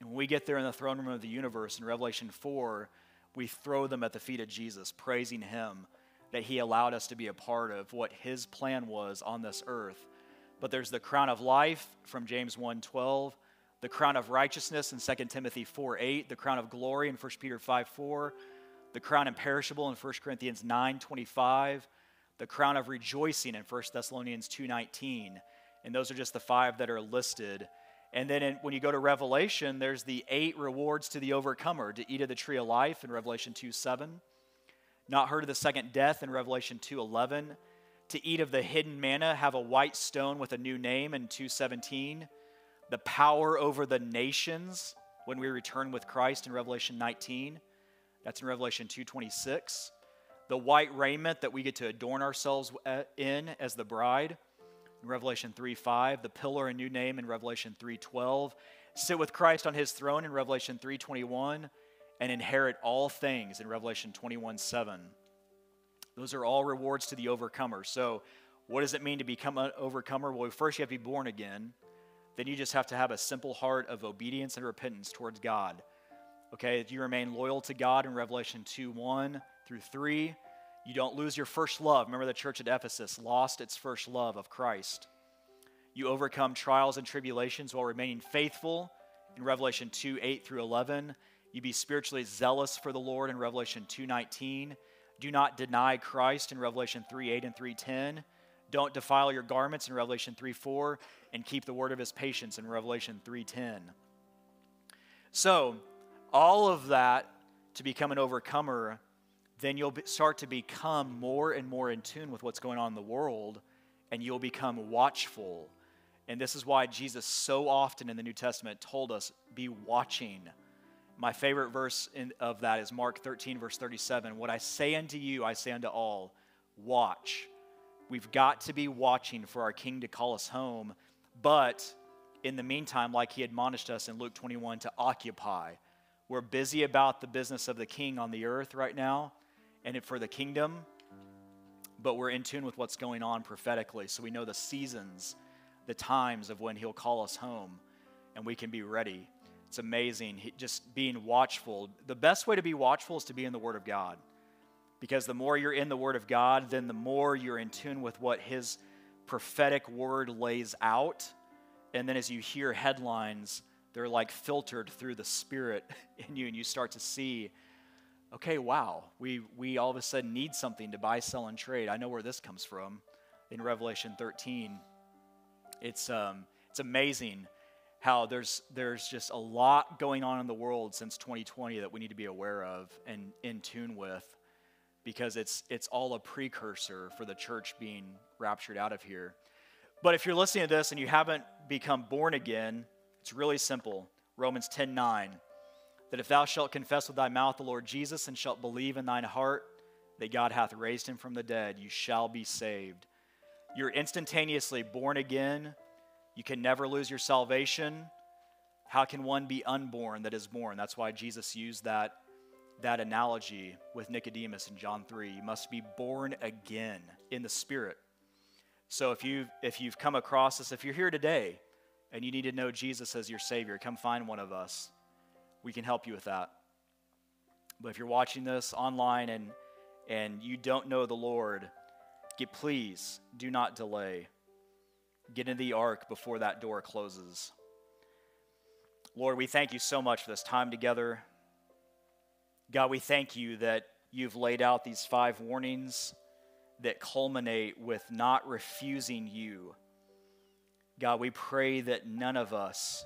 And when we get there in the throne room of the universe in Revelation 4, we throw them at the feet of Jesus, praising Him that He allowed us to be a part of what His plan was on this earth. But there's the crown of life from James 1:12, the crown of righteousness in 2 Timothy 4:8, the crown of glory in 1 Peter 5:4, the crown imperishable in 1 Corinthians 9:25, the crown of rejoicing in 1 Thessalonians 2:19. And those are just the five that are listed. And then in, when you go to Revelation, there's the eight rewards to the overcomer to eat of the tree of life in Revelation 2 7, not heard of the second death in Revelation 2:11, to eat of the hidden manna, have a white stone with a new name in 217, the power over the nations when we return with Christ in Revelation 19. That's in Revelation 2:26. The white raiment that we get to adorn ourselves uh, in as the bride in Revelation 3:5, the pillar, and new name in Revelation 3:12, sit with Christ on his throne in Revelation 3 21, and inherit all things in Revelation 21 7. Those are all rewards to the overcomer. So, what does it mean to become an overcomer? Well, first you have to be born again. Then you just have to have a simple heart of obedience and repentance towards God. Okay, you remain loyal to God in Revelation 2 1 through 3, you don't lose your first love. Remember, the church at Ephesus lost its first love of Christ. You overcome trials and tribulations while remaining faithful in Revelation 2 8 through 11. You be spiritually zealous for the Lord in Revelation 2:19. Do not deny Christ in Revelation 3 8 and 3 10. Don't defile your garments in Revelation 3 4. And keep the word of his patience in Revelation 3 10. So, all of that to become an overcomer then you'll start to become more and more in tune with what's going on in the world, and you'll become watchful. And this is why Jesus so often in the New Testament told us, be watching. My favorite verse in, of that is Mark 13, verse 37. What I say unto you, I say unto all, watch. We've got to be watching for our King to call us home, but in the meantime, like he admonished us in Luke 21, to occupy. We're busy about the business of the King on the earth right now and for the kingdom, but we're in tune with what's going on prophetically. So we know the seasons, the times of when He'll call us home, and we can be ready. It's amazing. He, just being watchful. The best way to be watchful is to be in the Word of God. Because the more you're in the Word of God, then the more you're in tune with what His prophetic word lays out. And then as you hear headlines, they're like filtered through the Spirit [LAUGHS] in you, and you start to see okay, wow, we, we all of a sudden need something to buy, sell, and trade. I know where this comes from in Revelation 13. It's, um, it's amazing how there's, there's just a lot going on in the world since 2020 that we need to be aware of and in tune with because it's, it's all a precursor for the church being raptured out of here. But if you're listening to this and you haven't become born again, it's really simple. Romans 10 9 that if thou shalt confess with thy mouth the Lord Jesus and shalt believe in thine heart that God hath raised him from the dead, you shall be saved. You're instantaneously born again. You can never lose your salvation. How can one be unborn that is born? That's why Jesus used that, that analogy with Nicodemus in John 3. You must be born again in the Spirit. So if you've, if you've come across this, if you're here today and you need to know Jesus as your Savior, come find one of us. We can help you with that. But if you're watching this online and, and you don't know the Lord, get, please do not delay. Get into the ark before that door closes. Lord, we thank you so much for this time together. God, we thank you that you've laid out these five warnings that culminate with not refusing you. God, we pray that none of us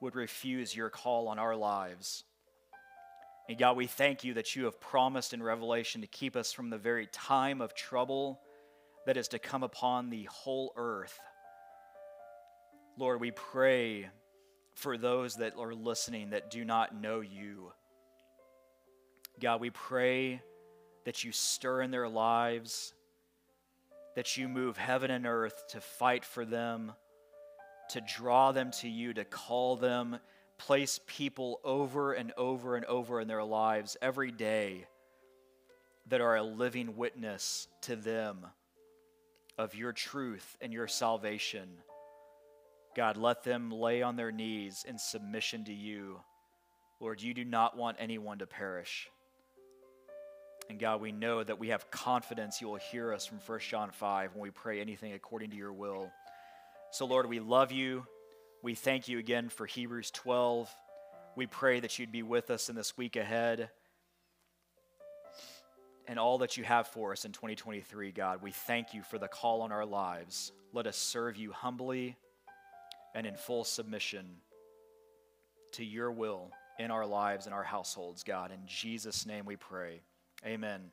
would refuse your call on our lives. And God, we thank you that you have promised in Revelation to keep us from the very time of trouble that is to come upon the whole earth. Lord, we pray for those that are listening that do not know you. God, we pray that you stir in their lives that you move heaven and earth to fight for them, to draw them to you, to call them, place people over and over and over in their lives every day that are a living witness to them of your truth and your salvation. God, let them lay on their knees in submission to you. Lord, you do not want anyone to perish. And God, we know that we have confidence you will hear us from 1 John 5 when we pray anything according to your will. So, Lord, we love you. We thank you again for Hebrews 12. We pray that you'd be with us in this week ahead and all that you have for us in 2023, God. We thank you for the call on our lives. Let us serve you humbly and in full submission to your will in our lives and our households, God. In Jesus' name we pray. Amen.